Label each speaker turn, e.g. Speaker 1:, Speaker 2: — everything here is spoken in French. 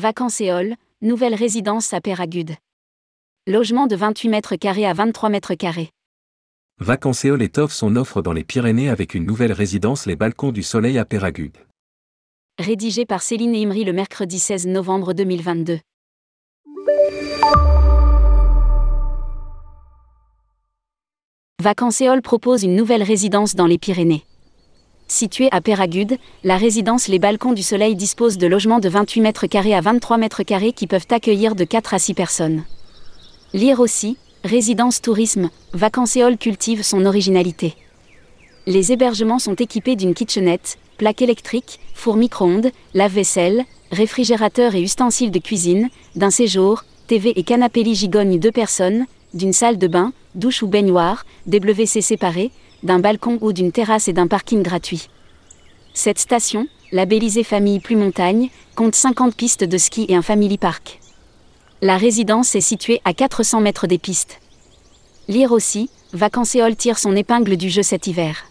Speaker 1: Vacances nouvelle résidence à Péragude. Logement de 28 mètres carrés à 23 mètres carrés.
Speaker 2: Vacanceol étoffe son offre dans les Pyrénées avec une nouvelle résidence Les Balcons du Soleil à Péragude.
Speaker 1: Rédigé par Céline Imri le mercredi 16 novembre 2022. Vacanceol propose une nouvelle résidence dans les Pyrénées. Située à Péragude, la résidence Les Balcons du Soleil dispose de logements de 28 mètres carrés à 23 mètres carrés qui peuvent accueillir de 4 à 6 personnes. Lire aussi, résidence tourisme, Vacanceol cultive son originalité. Les hébergements sont équipés d'une kitchenette, plaque électrique, four micro-ondes, lave-vaisselle, réfrigérateur et ustensiles de cuisine, d'un séjour, TV et canapé lit gigogne deux personnes, d'une salle de bain, douche ou baignoire, des WC séparés, d'un balcon ou d'une terrasse et d'un parking gratuit. Cette station, labellisée Famille Plus Montagne, compte 50 pistes de ski et un family park. La résidence est située à 400 mètres des pistes. Lire aussi, Vacanceol tire son épingle du jeu cet hiver.